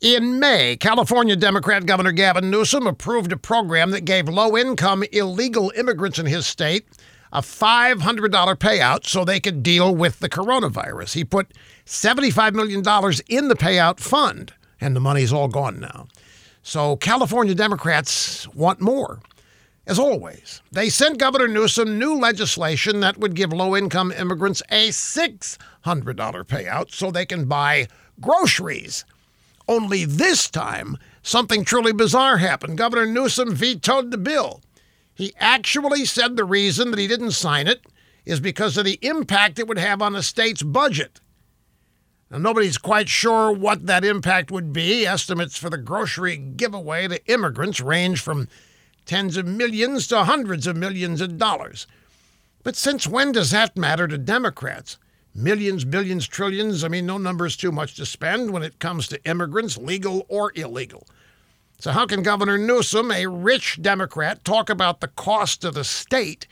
In May, California Democrat Governor Gavin Newsom approved a program that gave low income illegal immigrants in his state a $500 payout so they could deal with the coronavirus. He put $75 million in the payout fund, and the money's all gone now. So California Democrats want more. As always, they sent Governor Newsom new legislation that would give low income immigrants a $600 payout so they can buy groceries. Only this time, something truly bizarre happened. Governor Newsom vetoed the bill. He actually said the reason that he didn't sign it is because of the impact it would have on the state's budget. Now, nobody's quite sure what that impact would be. Estimates for the grocery giveaway to immigrants range from tens of millions to hundreds of millions of dollars. But since when does that matter to Democrats? Millions, billions, trillions. I mean, no number is too much to spend when it comes to immigrants, legal or illegal. So, how can Governor Newsom, a rich Democrat, talk about the cost of the state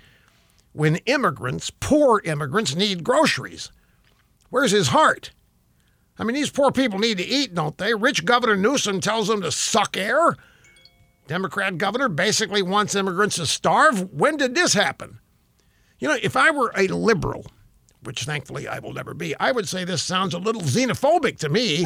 when immigrants, poor immigrants, need groceries? Where's his heart? I mean, these poor people need to eat, don't they? Rich Governor Newsom tells them to suck air. Democrat governor basically wants immigrants to starve. When did this happen? You know, if I were a liberal, which thankfully I will never be, I would say this sounds a little xenophobic to me.